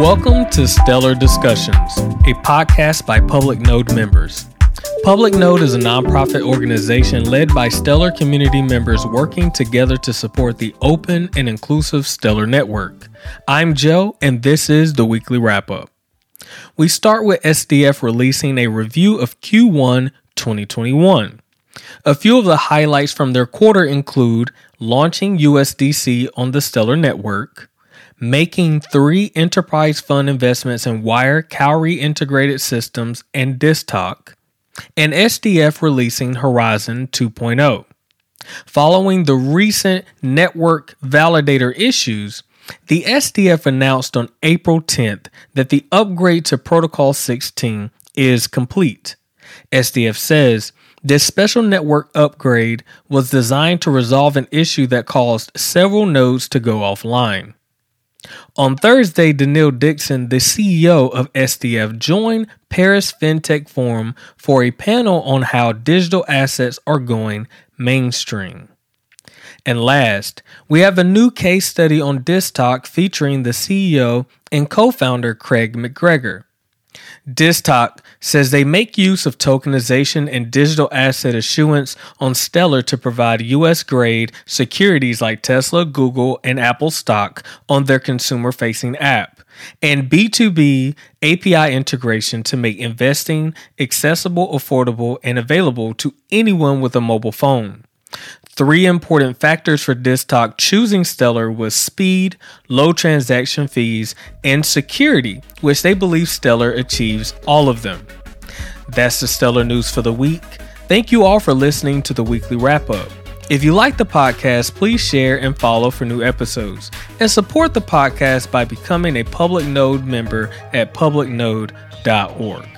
Welcome to Stellar Discussions, a podcast by Public Node members. Public Node is a nonprofit organization led by Stellar community members working together to support the open and inclusive Stellar network. I'm Joe, and this is the weekly wrap up. We start with SDF releasing a review of Q1 2021. A few of the highlights from their quarter include launching USDC on the Stellar network, making three enterprise fund investments in Wyre Cowrie Integrated Systems and DSTOQ, and SDF releasing Horizon 2.0. Following the recent network validator issues, the SDF announced on April 10th that the upgrade to Protocol 16 is complete. SDF says this special network upgrade was designed to resolve an issue that caused several nodes to go offline. On Thursday, Denelle Dixon, the CEO of SDF, joined Paris FinTech Forum for a panel on how digital assets are going mainstream. And last, we have a new case study on DSTOQ featuring the CEO and co founder Craig McGregor. DSTOQ says they make use of tokenization and digital asset issuance on Stellar to provide US grade securities like Tesla, Google, and Apple stock on their consumer facing app, and B2B API integration to make investing accessible, affordable, and available to anyone with a mobile phone. Three important factors for DSTOQ choosing Stellar was speed, low transaction fees, and security, which they believe Stellar achieves all of them. That's the Stellar news for the week. Thank you all for listening to the weekly wrap up. If you like the podcast, please share and follow for new episodes. And support the podcast by becoming a Public Node member at publicnode.org.